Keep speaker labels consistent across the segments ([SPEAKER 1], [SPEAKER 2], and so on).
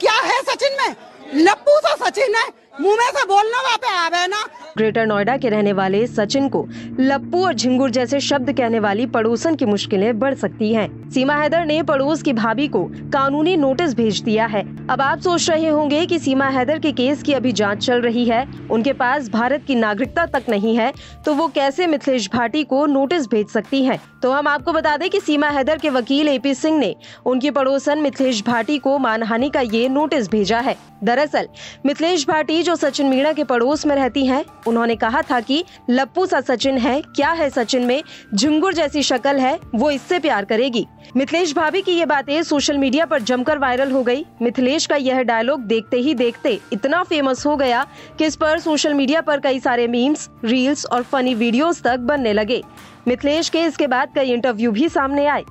[SPEAKER 1] क्या है सचिन में? लप्पू सा सचिन है। मुँह में से बोलना वहाँ पे आवे ना?
[SPEAKER 2] ग्रेटर नोएडा के रहने वाले सचिन को लप्पू और झिंगुर जैसे शब्द कहने वाली पड़ोसन की मुश्किलें बढ़ सकती हैं। सीमा हैदर ने पड़ोस की भाभी को कानूनी नोटिस भेज दिया है। अब आप सोच रहे होंगे कि सीमा हैदर के केस की अभी जाँच चल रही है। उनके पास भारत की नागरिकता तक नहीं है तो वो कैसे मिथिलेश भाटी को नोटिस भेज सकती है? तो हम आपको बता दें कि सीमा हैदर के वकील एपी सिंह ने उनकी पड़ोसन मिथिलेश भाटी को मानहानि का ये नोटिस भेजा है। दरअसल मिथिलेश भाटी जो सचिन मीणा के पड़ोस में रहती हैं, उन्होंने कहा था कि लप्पू सा सचिन है, क्या है सचिन में? झुंगुर जैसी शक्ल है, वो इससे प्यार करेगी। मिथिलेश भाभी की ये बातें सोशल मीडिया पर जमकर वायरल हो गई। मिथिलेश का यह डायलॉग देखते ही देखते इतना फ़ेमस हो गया कि इस पर सोशल मीडिया पर कई सारे मीम्स रील्स और फनी वीडियोस तक बनने लगे। मिथिलेश के इसके बाद कई इंटरव्यू भी सामने आए।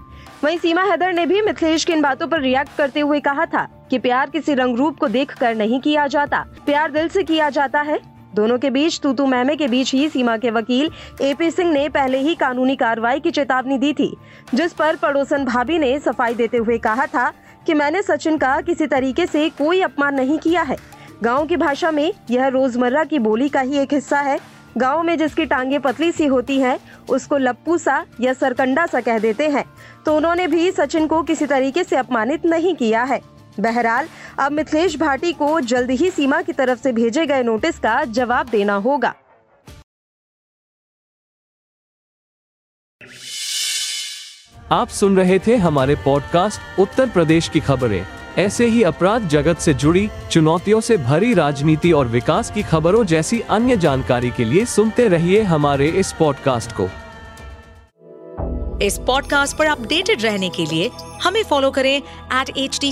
[SPEAKER 2] वहीं सीमा हैदर ने भी मिथिलेश की इन बातों पर रिएक्ट करते हुए कहा था कि प्यार किसी रंग रूप को देख नहीं किया जाता। प्यार दिल से किया जाता है। दोनों के बीच तूतू मैमे के बीच ही सीमा के वकील एपी सिंह ने पहले ही कानूनी कार्रवाई की चेतावनी दी थी, जिस पर पड़ोसन भाभी ने सफ़ाई देते हुए कहा था कि मैंने सचिन का किसी तरीके से कोई अपमान नहीं किया है। गाँव की भाषा में यह रोज़मर्रा की बोली का ही एक हिस्सा है। गाँव में जिसकी टांगे पतली सी होती हैं, उसको लप्पू सा या सरकंडा सा कह देते हैं। तो उन्होंने भी सचिन को किसी तरीके से अपमानित नहीं किया है। बहरहाल अब मिथिलेश भाटी को जल्द ही सीमा की तरफ़ से भेजे गए नोटिस का जवाब देना होगा।
[SPEAKER 3] आप सुन रहे थे हमारे पॉडकास्ट उत्तर प्रदेश की खबरें। ऐसे ही अपराध जगत से जुड़ी चुनौतियों से भरी राजनीति और विकास की खबरों जैसी अन्य जानकारी के लिए सुनते रहिए हमारे इस पॉडकास्ट को।
[SPEAKER 4] इस पॉडकास्ट पर अपडेटेड रहने के लिए हमें फॉलो करें एट एच डी